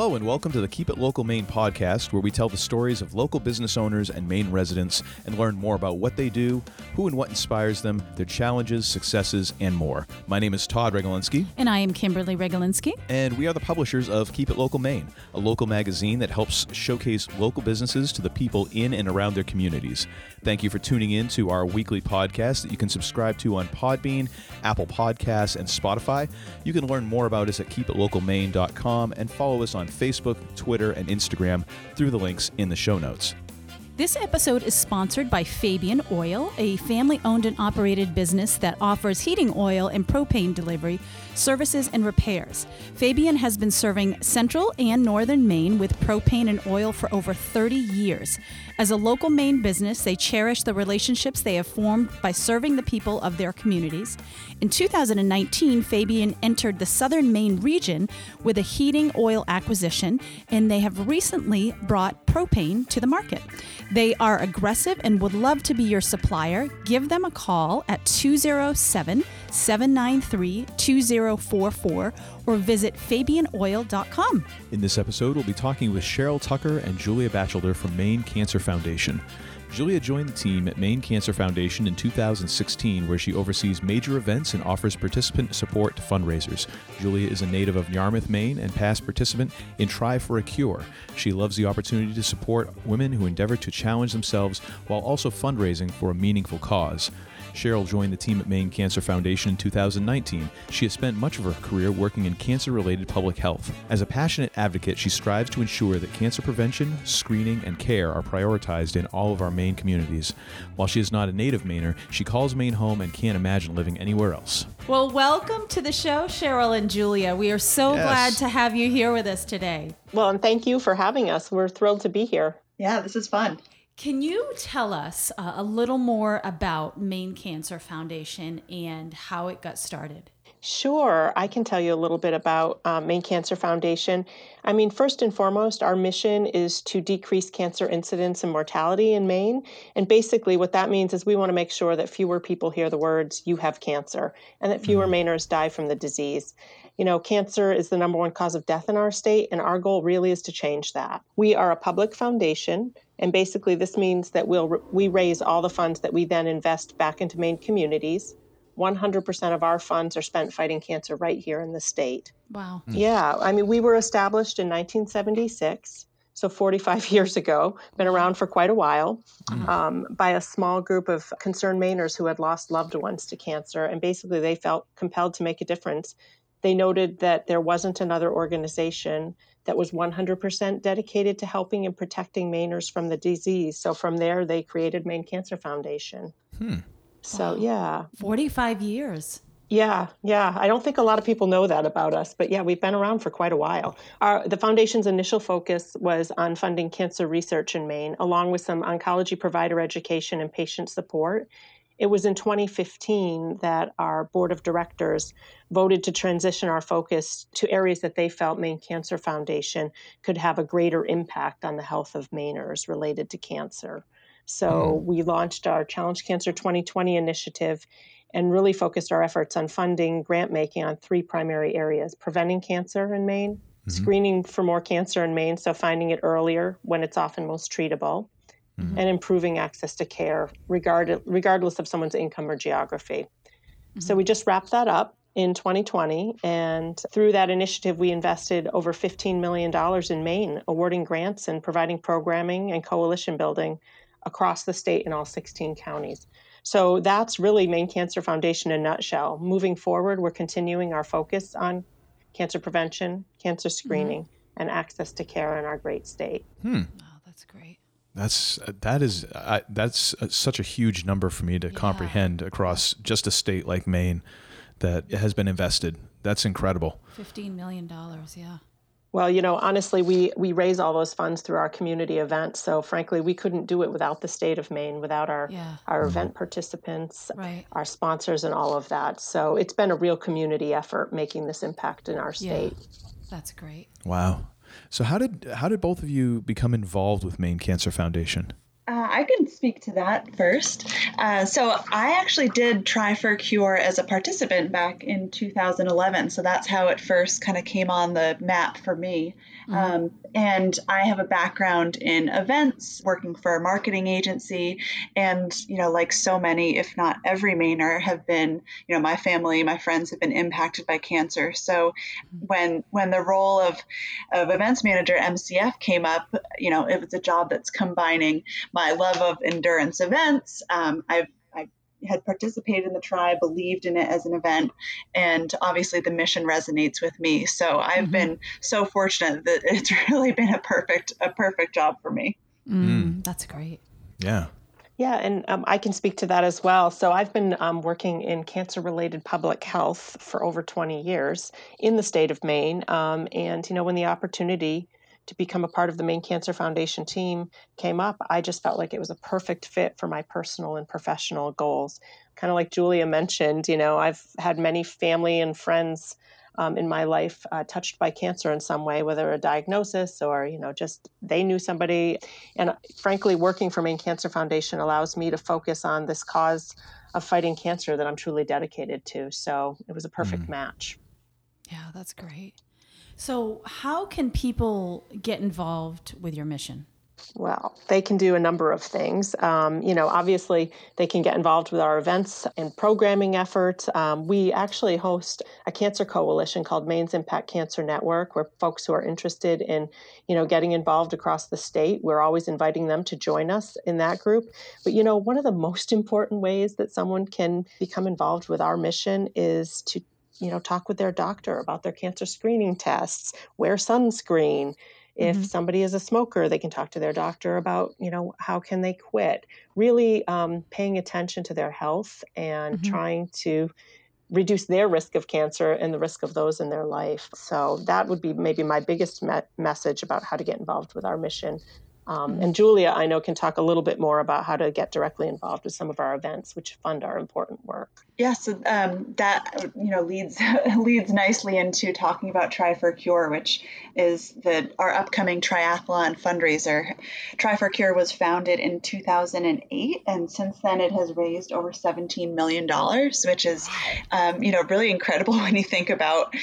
Hello, and welcome to the Keep It Local Maine podcast, where we tell the stories of local business owners and Maine residents and learn more about what they do, who and what inspires them, their challenges, successes, and more. My name is Todd Regalinski. And I am Kimberly Regalinski. And we are the publishers of Keep It Local Maine, a local magazine that helps showcase local businesses to the people in and around their communities. Thank you for tuning in to our weekly podcast that you can subscribe to on Podbean, Apple Podcasts, and Spotify. You can learn more about us at keepitlocalmaine.com and follow us on Facebook, Twitter, and Instagram through the links in the show notes. This episode is sponsored by Fabian Oil, a family owned and operated business that offers heating oil and propane delivery, services, and repairs. Fabian has been serving central and northern Maine with propane and oil for over 30 years. As a local Maine business, they cherish the relationships they have formed by serving the people of their communities. In 2019, Fabian entered the southern Maine region with a heating oil acquisition, and they have recently brought propane to the market. They are aggressive and would love to be your supplier. Give them a call at 207 793 2044 or visit fabianoil.com. In this episode, we'll be talking with Cheryl Tucker and Julia Bachelder from Maine Cancer Foundation. Julia joined the team at Maine Cancer Foundation in 2016, where she oversees major events and offers participant support to fundraisers. Julia is a native of Yarmouth, Maine, and past participant in Tri for a Cure. She loves the opportunity to support women who endeavor to challenge themselves while also fundraising for a meaningful cause. Cheryl joined the team at Maine Cancer Foundation in 2019. She has spent much of her career working in cancer related public health. As a passionate advocate, she strives to ensure that cancer prevention, screening, and care are prioritized in all of our Maine communities. While she is not a native Mainer, she calls Maine home and can't imagine living anywhere else. Well, welcome to the show, Cheryl and Julia. We are so Yes. glad to have you here with us today. Well, and thank you for having us. We're thrilled to be here. Yeah, this is fun. Can you tell us uh, a little more about Maine Cancer Foundation and how it got started? Sure, I can tell you a little bit about um, Maine Cancer Foundation. I mean, first and foremost, our mission is to decrease cancer incidence and mortality in Maine. And basically, what that means is we want to make sure that fewer people hear the words, you have cancer, and that fewer Mainers die from the disease. You know, cancer is the number one cause of death in our state, and our goal really is to change that. We are a public foundation, and basically, this means that we'll we raise all the funds that we then invest back into Maine communities. 100% of our funds are spent fighting cancer right here in the state. Wow. Yeah, I mean, we were established in 1976, so 45 years ago, been around for quite a while, um, by a small group of concerned Mainers who had lost loved ones to cancer. And basically, they felt compelled to make a difference. They noted that there wasn't another organization that was 100% dedicated to helping and protecting Mainers from the disease. So from there, they created Maine Cancer Foundation. Hmm. So, yeah. 45 years. Yeah, yeah. I don't think a lot of people know that about us, but yeah, we've been around for quite a while. Our, the foundation's initial focus was on funding cancer research in Maine, along with some oncology provider education and patient support. It was in 2015 that our board of directors voted to transition our focus to areas that they felt Maine Cancer Foundation could have a greater impact on the health of Mainers related to cancer. So mm-hmm. we launched our Challenge Cancer 2020 initiative and really focused our efforts on funding grant making on three primary areas preventing cancer in Maine, mm-hmm. screening for more cancer in Maine, so finding it earlier when it's often most treatable, Mm-hmm. and improving access to care regard, regardless of someone's income or geography. Mm-hmm. So we just wrapped that up in 2020, and through that initiative, we invested over $15 million in Maine, awarding grants and providing programming and coalition building across the state in all 16 counties. So that's really Maine Cancer Foundation in a nutshell. Moving forward, we're continuing our focus on cancer prevention, cancer mm-hmm. screening, and access to care in our great state. Oh, that's great. That's that is I that's uh, such a huge number for me to comprehend across just a state like Maine that has been invested. That's incredible. $15 million, yeah. Well, you know, honestly, we we raise all those funds through our community events. So, frankly, we couldn't do it without the state of Maine, without our Yeah. our event participants, Right. our sponsors, and all of that. So, it's been a real community effort making this impact in our state. Yeah. state. That's great. Wow. So how did how did both of you become involved with Maine Cancer Foundation? Uh, I can speak to that first. Uh, so I actually did Tri for Cure as a participant back in 2011. So that's how it first kind of came on the map for me. Mm-hmm. Um, and I have a background in events, working for a marketing agency, and you know, like so many, if not every Mainer, have been, you know, my family, my friends have been impacted by cancer. So when when the role of of events manager MCF came up, you know, it was a job that's combining my love of endurance events. Um, I've had participated in the tribe, believed in it as an event, and obviously the mission resonates with me. So I've mm-hmm. been so fortunate that it's really been a perfect a perfect job for me. Mm, mm. That's great. Yeah. Yeah, and um, I can speak to that as well. So I've been um, working in cancer related public health for over 20 years in the state of Maine. Um, and, you know, when the opportunity to become a part of the Maine Cancer Foundation team came up, I just felt like it was a perfect fit for my personal and professional goals. Kind of like Julia mentioned, you know, I've had many family and friends um, in my life uh, touched by cancer in some way, whether a diagnosis or, you know, just they knew somebody. And frankly, working for Maine Cancer Foundation allows me to focus on this cause of fighting cancer that I'm truly dedicated to. So it was a perfect mm-hmm. match. Yeah, that's great. So, how can people get involved with your mission? Well, they can do a number of things. Um, you know, obviously, they can get involved with our events and programming efforts. Um, we actually host a cancer coalition called Maine's Impact Cancer Network, where folks who are interested in, you know, getting involved across the state, we're always inviting them to join us in that group. But you know, one of the most important ways that someone can become involved with our mission is to you know talk with their doctor about their cancer screening tests wear sunscreen if mm-hmm. somebody is a smoker they can talk to their doctor about you know how can they quit really um, paying attention to their health and mm-hmm. trying to reduce their risk of cancer and the risk of those in their life so that would be maybe my biggest me- message about how to get involved with our mission um, mm-hmm. and Julia, I know, can talk a little bit more about how to get directly involved with some of our events, which fund our important work. Yes, yeah, so, um, that you know leads leads nicely into talking about Tri for Cure, which is the our upcoming triathlon fundraiser. Tri for Cure was founded in 2008, and since then it has raised over 17 million dollars, which is um, you know really incredible when you think about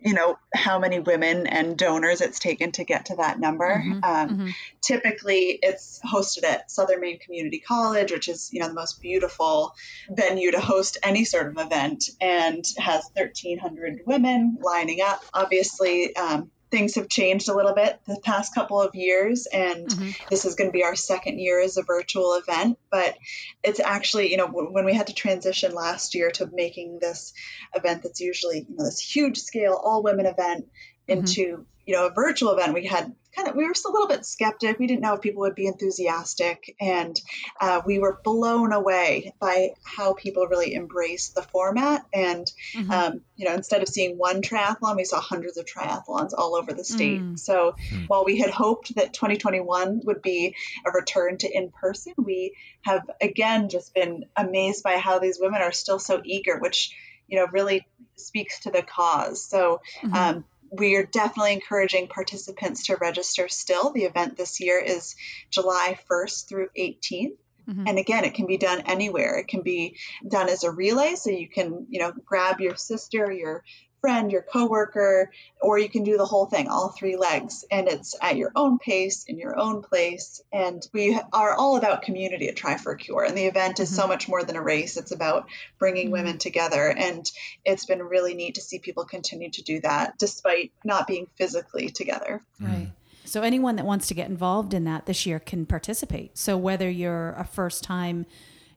you know how many women and donors it's taken to get to that number. Mm-hmm, um, mm-hmm. Typically it's hosted at Southern Maine Community College, which is you know the most beautiful venue to host any sort of event, and has 1,300 women lining up. Obviously. Um, things have changed a little bit the past couple of years and mm-hmm. this is going to be our second year as a virtual event but it's actually you know when we had to transition last year to making this event that's usually you know this huge scale all women event mm-hmm. into mm-hmm. You know a virtual event we had kind of we were still a little bit skeptic. We didn't know if people would be enthusiastic, and uh, we were blown away by how people really embraced the format. And mm-hmm. um, you know, instead of seeing one triathlon, we saw hundreds of triathlons all over the state. Mm. So mm. while we had hoped that 2021 would be a return to in person, we have again just been amazed by how these women are still so eager, which you know really speaks to the cause. So. Mm-hmm. Um, we are definitely encouraging participants to register still. The event this year is July 1st through 18th. Mm-hmm. And again, it can be done anywhere. It can be done as a relay, so you can, you know, grab your sister, your friend, your coworker, or you can do the whole thing, all three legs. And it's at your own pace, in your own place. And we are all about community at Tri for Cure. And the event is mm-hmm. so much more than a race, it's about bringing mm-hmm. women together. And it's been really neat to see people continue to do that despite not being physically together. Right. So anyone that wants to get involved in that this year can participate. So whether you're a first time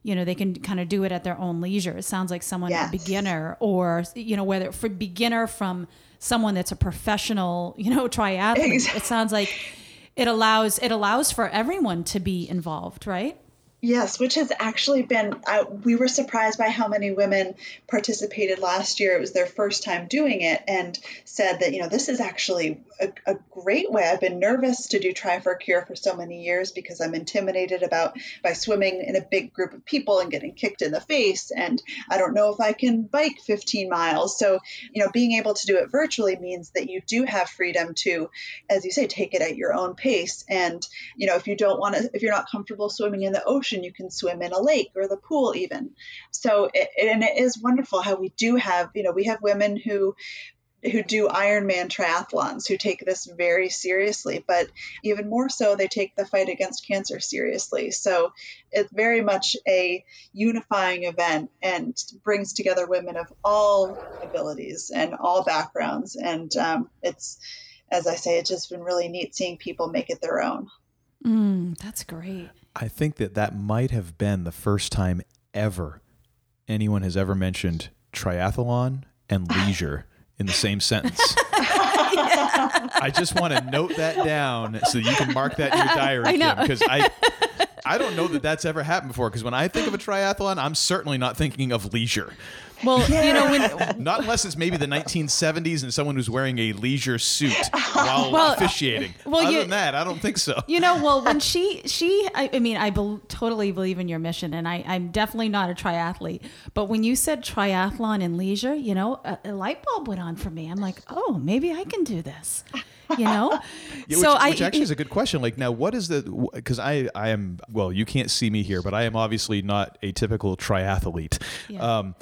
you know they can kind of do it at their own leisure it sounds like someone yes. a beginner or you know whether for beginner from someone that's a professional you know triathlete exactly. it sounds like it allows it allows for everyone to be involved right Yes, which has actually been, uh, we were surprised by how many women participated last year. It was their first time doing it and said that, you know, this is actually a, a great way. I've been nervous to do Tri for Cure for so many years because I'm intimidated about by swimming in a big group of people and getting kicked in the face. And I don't know if I can bike 15 miles. So, you know, being able to do it virtually means that you do have freedom to, as you say, take it at your own pace. And, you know, if you don't want to, if you're not comfortable swimming in the ocean, ocean, you can swim in a lake or the pool even. So, it, and it is wonderful how we do have, you know, we have women who who do Ironman triathlons who take this very seriously, but even more so, they take the fight against cancer seriously. So it's very much a unifying event and brings together women of all abilities and all backgrounds. And um, it's, as I say, it's just been really neat seeing people make it their own. Mm, that's great. I think that that might have been the first time ever anyone has ever mentioned triathlon and leisure in the same sentence. I just want to note that down so you can mark that in your diary, because I. I don't know that that's ever happened before because when I think of a triathlon, I'm certainly not thinking of leisure. Well, you know, when Not unless it's maybe the 1970s and someone who's wearing a leisure suit while Well, officiating. well, Other you- than that, I don't think so. You know, well, when she she, I, I mean, I bel totally believe in your mission, and I, I'm definitely not a triathlete. But when you said triathlon and leisure, you know, a, a light bulb went on for me. I'm like, oh, maybe I can do this. You know, Yeah, so which, I which actually is a good question. Like now, what is the? Because I I am well, you can't see me here, but I am obviously not a typical triathlete. Yeah. Um,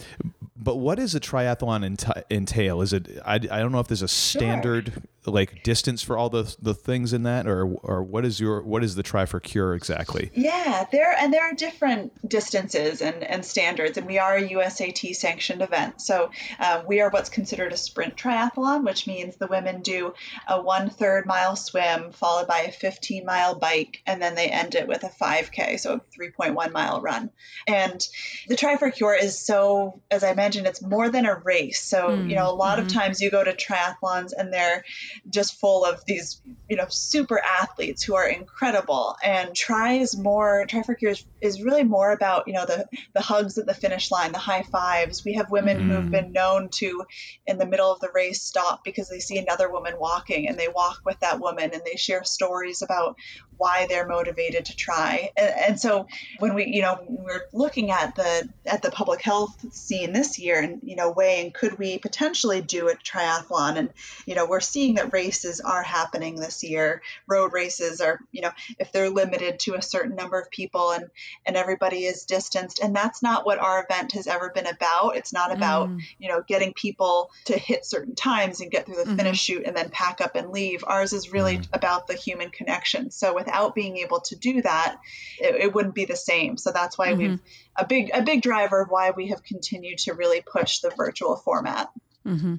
but what does a triathlon enti- entail? Is it? I, I don't know if there's a standard like distance for all the the things in that, or or what is your what is the Tri for Cure exactly? Yeah, there and there are different distances and, and standards, and we are a USAT sanctioned event. So uh, we are what's considered a sprint triathlon, which means the women do a one third mile swim followed by a 15 mile bike, and then they end it with a 5K, so a 3.1 mile run. And the Tri for Cure is so, as I mentioned, it's more than a race. So you know, a lot of times you go to triathlons and they're just full of these, you know, super athletes who are incredible. And Try is more, Tri for Cure is, is really more about, you know, the, the hugs at the finish line, the high fives. We have women who have mm. been known to, in the middle of the race, stop because they see another woman walking and they walk with that woman and they share stories about why they're motivated to try. And, and so when we, you know, we're looking at the at the public health scene this year and, you know, weighing could we potentially do a triathlon? And, you know, we're seeing that races are happening this year. Road races are, you know, if they're limited to a certain number of people and and everybody is distanced. And that's not what our event has ever been about. It's not about, mm. you know, getting people to hit certain times and get through the mm-hmm. finish chute and then pack up and leave. Ours is really mm. about the human connection. So without being able to do that, it, it wouldn't be the same. So that's why we've mm-hmm. a big a big driver of why we have continued to really push the virtual format. Mm-hmm.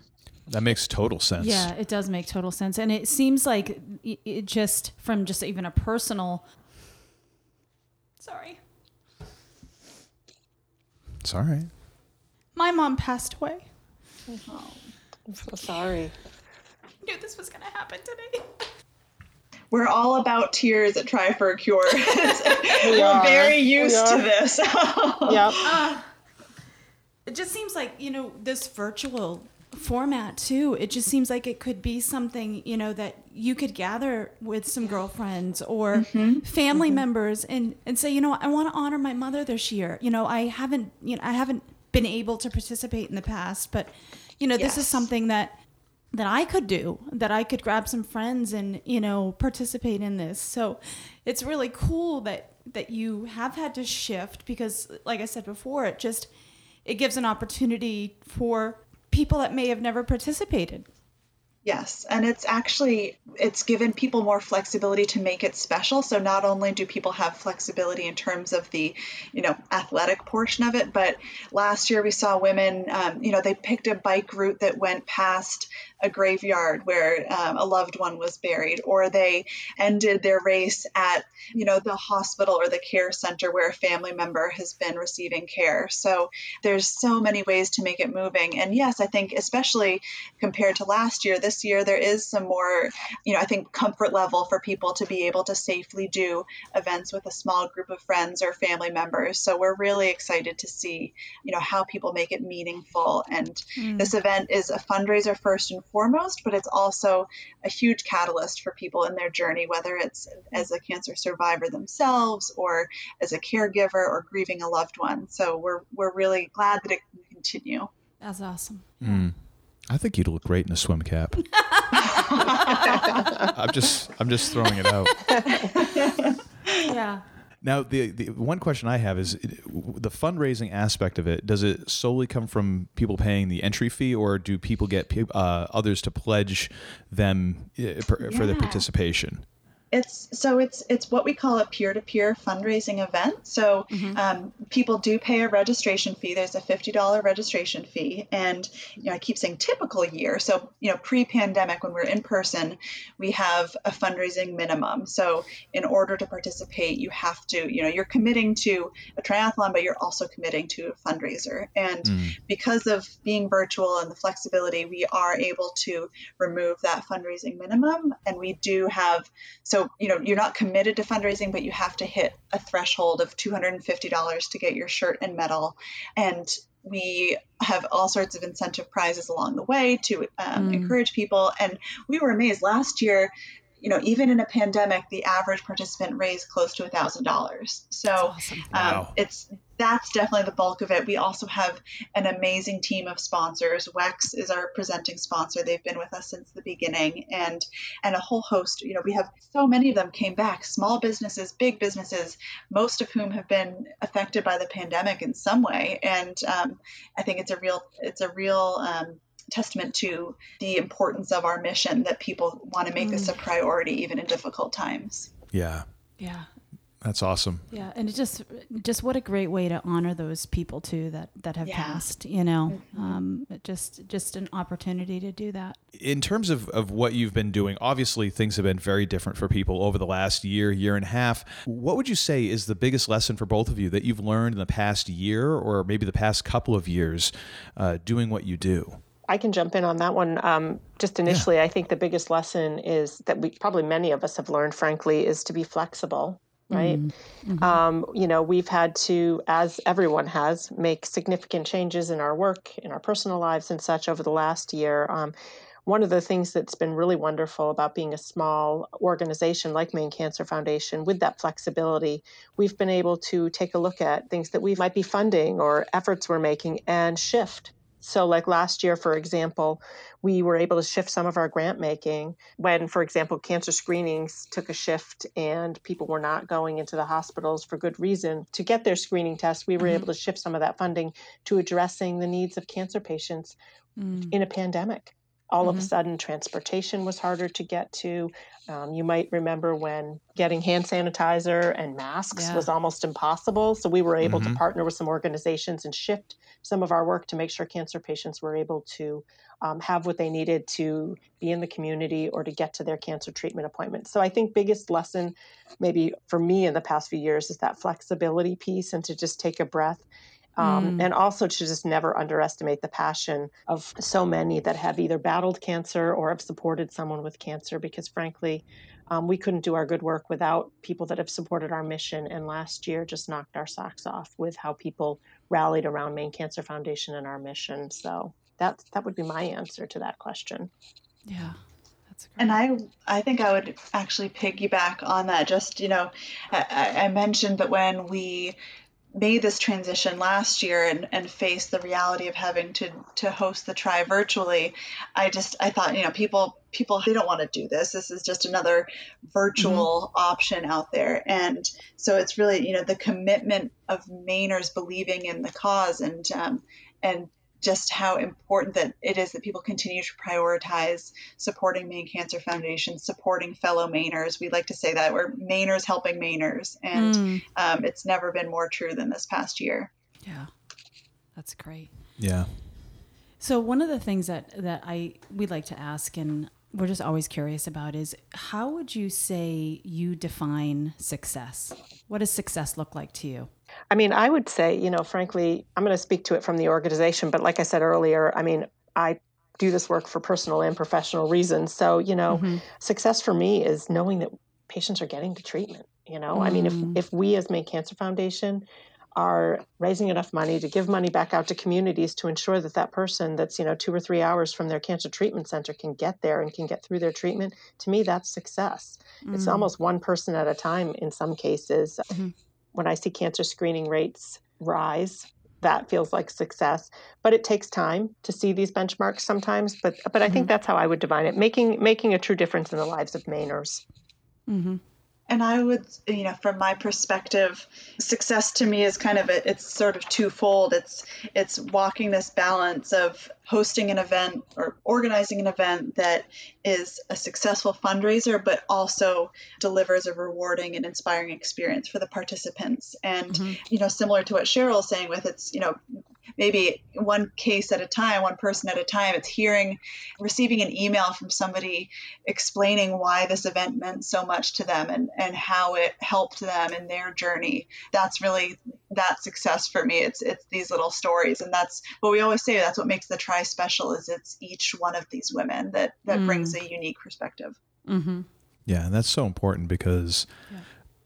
That makes total sense. Yeah, it does make total sense, and it seems like it- it just from just even a personal. Sorry, It's all right. my mom passed away. Oh, I'm so sorry. I knew this was going to happen today. We're all about tears at Tri for a Cure. We We're are. very We used to this. Yep. Uh, it just seems like you know this virtual format too. It just seems like it could be something you know that you could gather with some girlfriends or mm-hmm. family mm-hmm. members and and say, you know, I want to honor my mother this year. You know, I haven't you know I haven't been able to participate in the past, but you know, this is something that that I could do, that I could grab some friends and, you know, participate in this. So it's really cool that that you have had to shift because like I said before, it just it gives an opportunity for people that may have never participated. Yes, and it's actually it's given people more flexibility to make it special. So not only do people have flexibility in terms of the, you know, athletic portion of it, but last year we saw women, um, you know, they picked a bike route that went past a graveyard where um, a loved one was buried, or they ended their race at, you know, the hospital or the care center where a family member has been receiving care. So there's so many ways to make it moving. And yes, I think especially compared to last year, this year there is some more, you know, I think comfort level for people to be able to safely do events with a small group of friends or family members. So we're really excited to see, you know, how people make it meaningful. And this event is a fundraiser first and foremost, but it's also a huge catalyst for people in their journey, whether it's as a cancer survivor themselves or as a caregiver or grieving a loved one. So we're we're really glad that it can continue. That's awesome. Hmm. I think you'd look great in a swim cap. I'm just I'm just throwing it out. Yeah. Now, the, the one question I have is the fundraising aspect of it. Does it solely come from people paying the entry fee, or do people get uh, others to pledge them for, yeah. for their participation? It's so it's it's what we call a peer-to-peer fundraising event. So mm-hmm. um, people do pay a registration fee. There's a fifty dollar registration fee, and you know I keep saying typical year. So you know pre-pandemic when we're in person, we have a fundraising minimum. So in order to participate, you have to you know you're committing to a triathlon, but you're also committing to a fundraiser. And mm. because of being virtual and the flexibility, we are able to remove that fundraising minimum, and we do have so you know you're not committed to fundraising but you have to hit a threshold of $250 to get your shirt and medal and we have all sorts of incentive prizes along the way to um, mm. encourage people and we were amazed last year you know, even in a pandemic, the average participant raised close to a thousand dollars. So awesome. um, wow. it's that's definitely the bulk of it. We also have an amazing team of sponsors. WEX is our presenting sponsor. They've been with us since the beginning, and and a whole host. You know, we have so many of them came back. Small businesses, big businesses, most of whom have been affected by the pandemic in some way. And um, I think it's a real it's a real um, testament to the importance of our mission that people want to make mm. this a priority even in difficult times. Yeah. Yeah. That's awesome. Yeah, and it just just what a great way to honor those people too that that have yeah. passed. You know, mm-hmm. um, just just an opportunity to do that. In terms of of what you've been doing, obviously things have been very different for people over the last year, year and a half. What would you say is the biggest lesson for both of you that you've learned in the past year, or maybe the past couple of years, uh, doing what you do? I can jump in on that one. Um, just initially, yeah. I think the biggest lesson is that we probably many of us have learned, frankly, is to be flexible. Right. Mm-hmm. mm-hmm. Um, you know, we've had to, as everyone has, make significant changes in our work, in our personal lives, and such over the last year. Um, one of the things that's been really wonderful about being a small organization like Maine Cancer Foundation, with that flexibility, we've been able to take a look at things that we might be funding or efforts we're making and shift so, like last year, for example, we were able to shift some of our grant making when, for example, cancer screenings took a shift and people were not going into the hospitals for good reason to get their screening tests. We were mm-hmm. able to shift some of that funding to addressing the needs of cancer patients mm. in a pandemic. All mm-hmm. of a mm-hmm. sudden, transportation was harder to get to. Um, you might remember when getting hand sanitizer and masks yeah. was almost impossible. So we were able mm-hmm. to partner with some organizations and shift some of our work to make sure cancer patients were able to um, have what they needed to be in the community or to get to their cancer treatment appointments. So I think biggest lesson maybe for me in the past few years is that flexibility piece and to just take a breath. Um, mm. And also to just never underestimate the passion of so many that have either battled cancer or have supported someone with cancer, because frankly, um, we couldn't do our good work without people that have supported our mission. And last year just knocked our socks off with how people rallied around Maine Cancer Foundation and our mission. So that that would be my answer to that question. Yeah. And I, I think I would actually piggyback on that. Just you know, I, I mentioned that when we made this transition last year and, and faced the reality of having to to host the try virtually i just i thought you know people people they don't want to do this this is just another virtual mm-hmm. option out there and so it's really you know the commitment of mainers believing in the cause and um, and just how important that it is that people continue to prioritize supporting Maine Cancer Foundation, supporting fellow Mainers. We like to say that we're Mainers helping Mainers, and mm. um, it's never been more true than this past year. Yeah, that's great. Yeah. So one of the things that that I we like to ask, and we're just always curious about, is how would you say you define success? What does success look like to you? I mean, I would say, you know, frankly, I'm going to speak to it from the organization, but like I said earlier, I mean, I do this work for personal and professional reasons. So, you know, mm-hmm. success for me is knowing that patients are getting to treatment. You know, mm. I mean, if mm. if we as Maine Cancer Foundation are raising enough money to give money back out to communities to ensure that that person that's you know two or three hours from their cancer treatment center can get there and can get through their treatment to me that's success mm. it's almost one person at a time in some cases mm-hmm when I see cancer screening rates rise, that feels like success. But it takes time to see these benchmarks sometimes. But but I mm-hmm. think that's how I would define it: making making a true difference in the lives of Mainers. Mm-hmm. and I would, you know, from my perspective, success to me is kind of a, it's sort of twofold. It's it's walking this balance of hosting an event or organizing an event that is a successful fundraiser, but also delivers a rewarding and inspiring experience for the participants. And mm-hmm. you know, similar to what Cheryl is saying, with it's you know maybe one case at a time, one person at a time. It's hearing, receiving an email from somebody explaining why this event meant so much to them and, and how it helped them in their journey. That's really that success for me. It's it's these little stories, and that's what we always say. That's what makes the try special. Is it's each one of these women that that mm. brings a unique perspective. Mm-hmm. Yeah, and that's so important because. Yeah.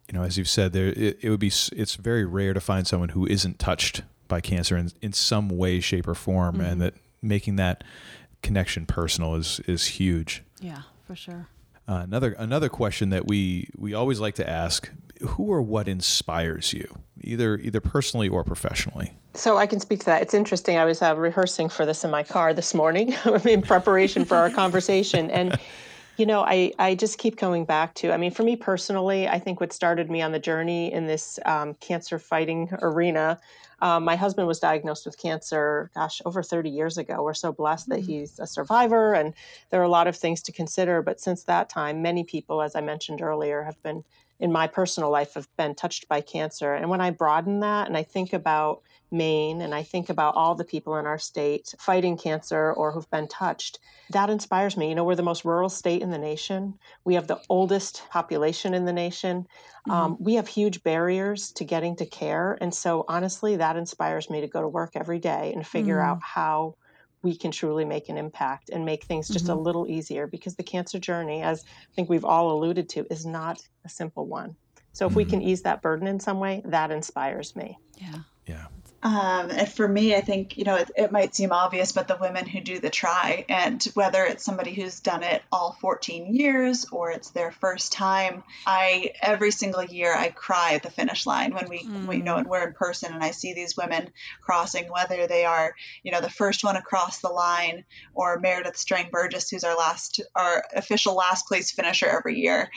You know, as you've said, there it, it would be. It's very rare to find someone who isn't touched by cancer in, in some way, shape, or form, mm-hmm. and that making that connection personal is is huge. Yeah, for sure. Uh, another another question that we we always like to ask: Who or what inspires you, either either personally or professionally? So I can speak to that. It's interesting. I was uh, rehearsing for this in my car this morning in preparation for our conversation, and you know, I, I just keep coming back to, I mean, for me personally, I think what started me on the journey in this um, cancer fighting arena um, my husband was diagnosed with cancer, gosh, over 30 years ago. We're so blessed that mm-hmm. he's a survivor, and there are a lot of things to consider. But since that time, many people, as I mentioned earlier, have been in my personal life have been touched by cancer. And when I broaden that and I think about Maine and I think about all the people in our state fighting cancer or who've been touched, that inspires me. You know, we're the most rural state in the nation. We have the oldest population in the nation. Mm-hmm. Um, we have huge barriers to getting to care. And so, honestly, that inspires me to go to work every day and figure mm-hmm. out how we can truly make an impact and make things just mm-hmm. a little easier because the cancer journey, as I think we've all alluded to, is not a simple one. So if mm-hmm. we can ease that burden in some way, that inspires me. Yeah. Yeah. Um, and for me, I think, you know, it, it, might seem obvious, but the women who do the try, and whether it's somebody who's done it all 14 years or it's their first time, I, every single year, I cry at the finish line when we, mm. we you know, and we're in person and I see these women crossing, whether they are, you know, the first one across the line or Meredith Strang Burgess, who's our last, our official last place finisher every year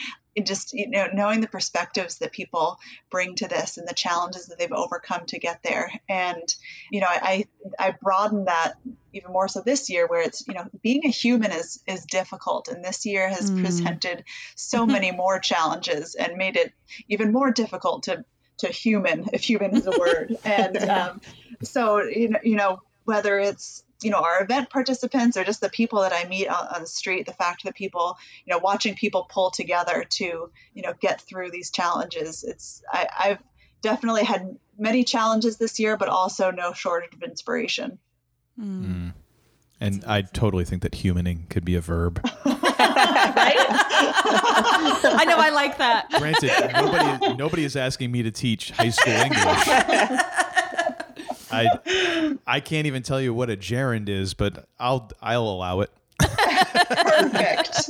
just you know knowing the perspectives that people bring to this and the challenges that they've overcome to get there. And you know i i broaden that even more so this year where it's you know being a human is is difficult. And this year has mm. presented so many more challenges and made it even more difficult to to human if human is a word. And um, so you know you know whether it's you know our event participants or just the people that i meet on, on, the street the fact that people you know watching people pull together to you know get through these challenges it's I, i've definitely had many challenges this year but also no shortage of inspiration mm. Mm. and i totally think that humaning could be a verb I know I like that. Granted, nobody nobody is asking me to teach high school English. I I can't even tell you what a gerund is, but I'll I'll allow it. Perfect.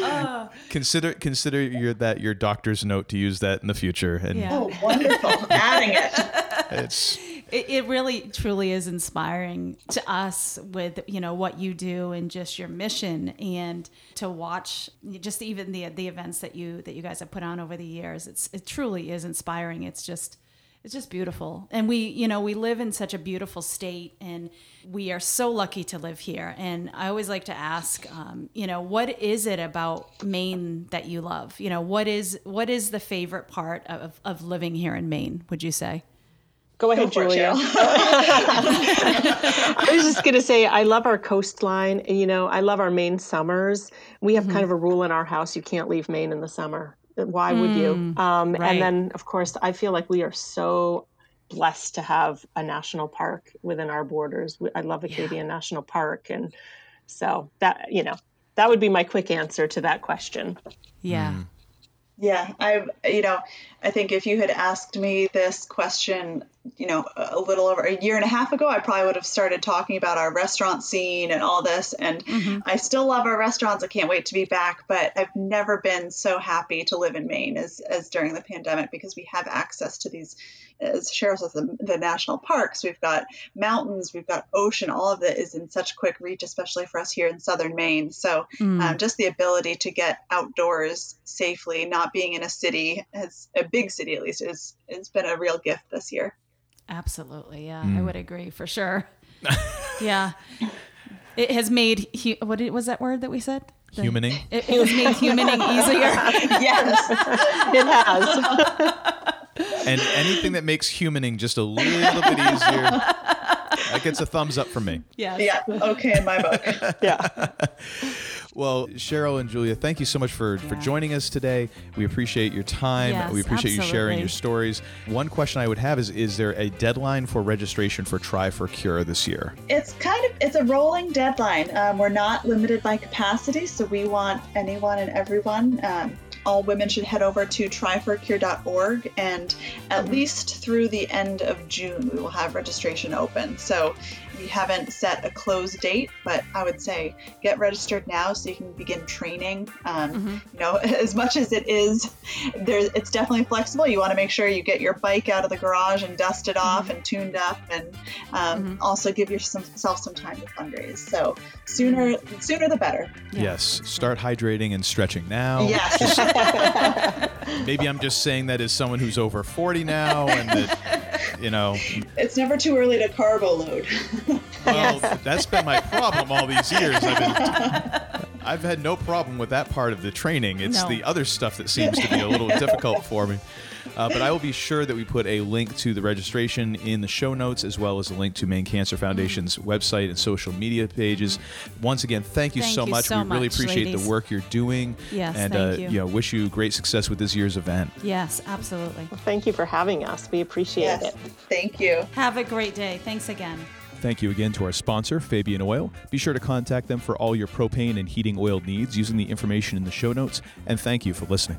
Ah. consider consider your that your doctor's note to use that in the future. And yeah. oh, wonderful! Adding it. It's it, it really truly is inspiring to us with you know what you do and just your mission and to watch just even the the events that you that you guys have put on over the years it's it truly is inspiring it's just it's just beautiful and we you know we live in such a beautiful state and we are so lucky to live here and i always like to ask um, you know what is it about maine that you love you know what is what is the favorite part of, of living here in maine would you say Go ahead, Go Julia. I was just going to say, I love our coastline. You know, I love our Maine summers. We have mm-hmm. kind of a rule in our house you can't leave Maine in the summer. Why would you? Mm, um, right. And then, of course, I feel like we are so blessed to have a national park within our borders. I love Acadia yeah. National Park, and so that you know that would be my quick answer to that question. Yeah. Mm. Yeah, I you know, I think if you had asked me this question you know, a little over a year and a half ago, I probably would have started talking about our restaurant scene and all this. And mm-hmm. I still love our restaurants. I can't wait to be back. But I've never been so happy to live in Maine as, as during the pandemic because we have access to these, as Cheryl says, the, the national parks. We've got mountains, we've got ocean. All of it is in such quick reach, especially for us here in southern Maine. So mm. um, just the ability to get outdoors safely, not being in a city, has a big city at least, is it's been a real gift this year. Absolutely. Yeah, mm. I would agree for sure. yeah. It has made, hu- what was that word that we said? The, humaning. It, it has made humaning easier. yes, it has. and anything that makes humaning just a little bit easier, that gets a thumbs up from me. Yes. Yeah. Okay, in my book. yeah. Well, Cheryl and Julia, thank you so much for, yeah. for joining us today. We appreciate your time. Yes, we appreciate absolutely. you sharing your stories. One question I would have is is there a deadline for registration for Tri for Cure this year? It's kind of it's a rolling deadline. Um, we're not limited by capacity, so we want anyone and everyone um, all women should head over to tryforcure.org and at mm-hmm. least through the end of June we will have registration open. So we haven't set a close date, but I would say get registered now so you can begin training. Um, mm-hmm. You know, as much as it is, there it's definitely flexible. You want to make sure you get your bike out of the garage and dusted off mm-hmm. and tuned up, and um, mm-hmm. also give yourself some time to fundraise. So sooner, sooner the better. Yeah. Yes, start hydrating and stretching now. Yes. maybe I'm just saying that as someone who's over 40 now, and that you know, it's never too early to carbo load. Well, that's been my problem all these years. I've, been, I've had no problem with that part of the training. It's no. the other stuff that seems to be a little difficult for me. Uh, but I will be sure that we put a link to the registration in the show notes, as well as a link to Maine Cancer Foundation's website and social media pages. Once again, thank you thank so you much. So we really appreciate ladies. the work you're doing. Yes, and thank uh, you. you know, wish you great success with this year's event. Yes, absolutely. Well, thank you for having us. We appreciate yes, it. Thank you. Have a great day. Thanks again. Thank you again to our sponsor, Fabian Oil. Be sure to contact them for all your propane and heating oil needs using the information in the show notes. And thank you for listening.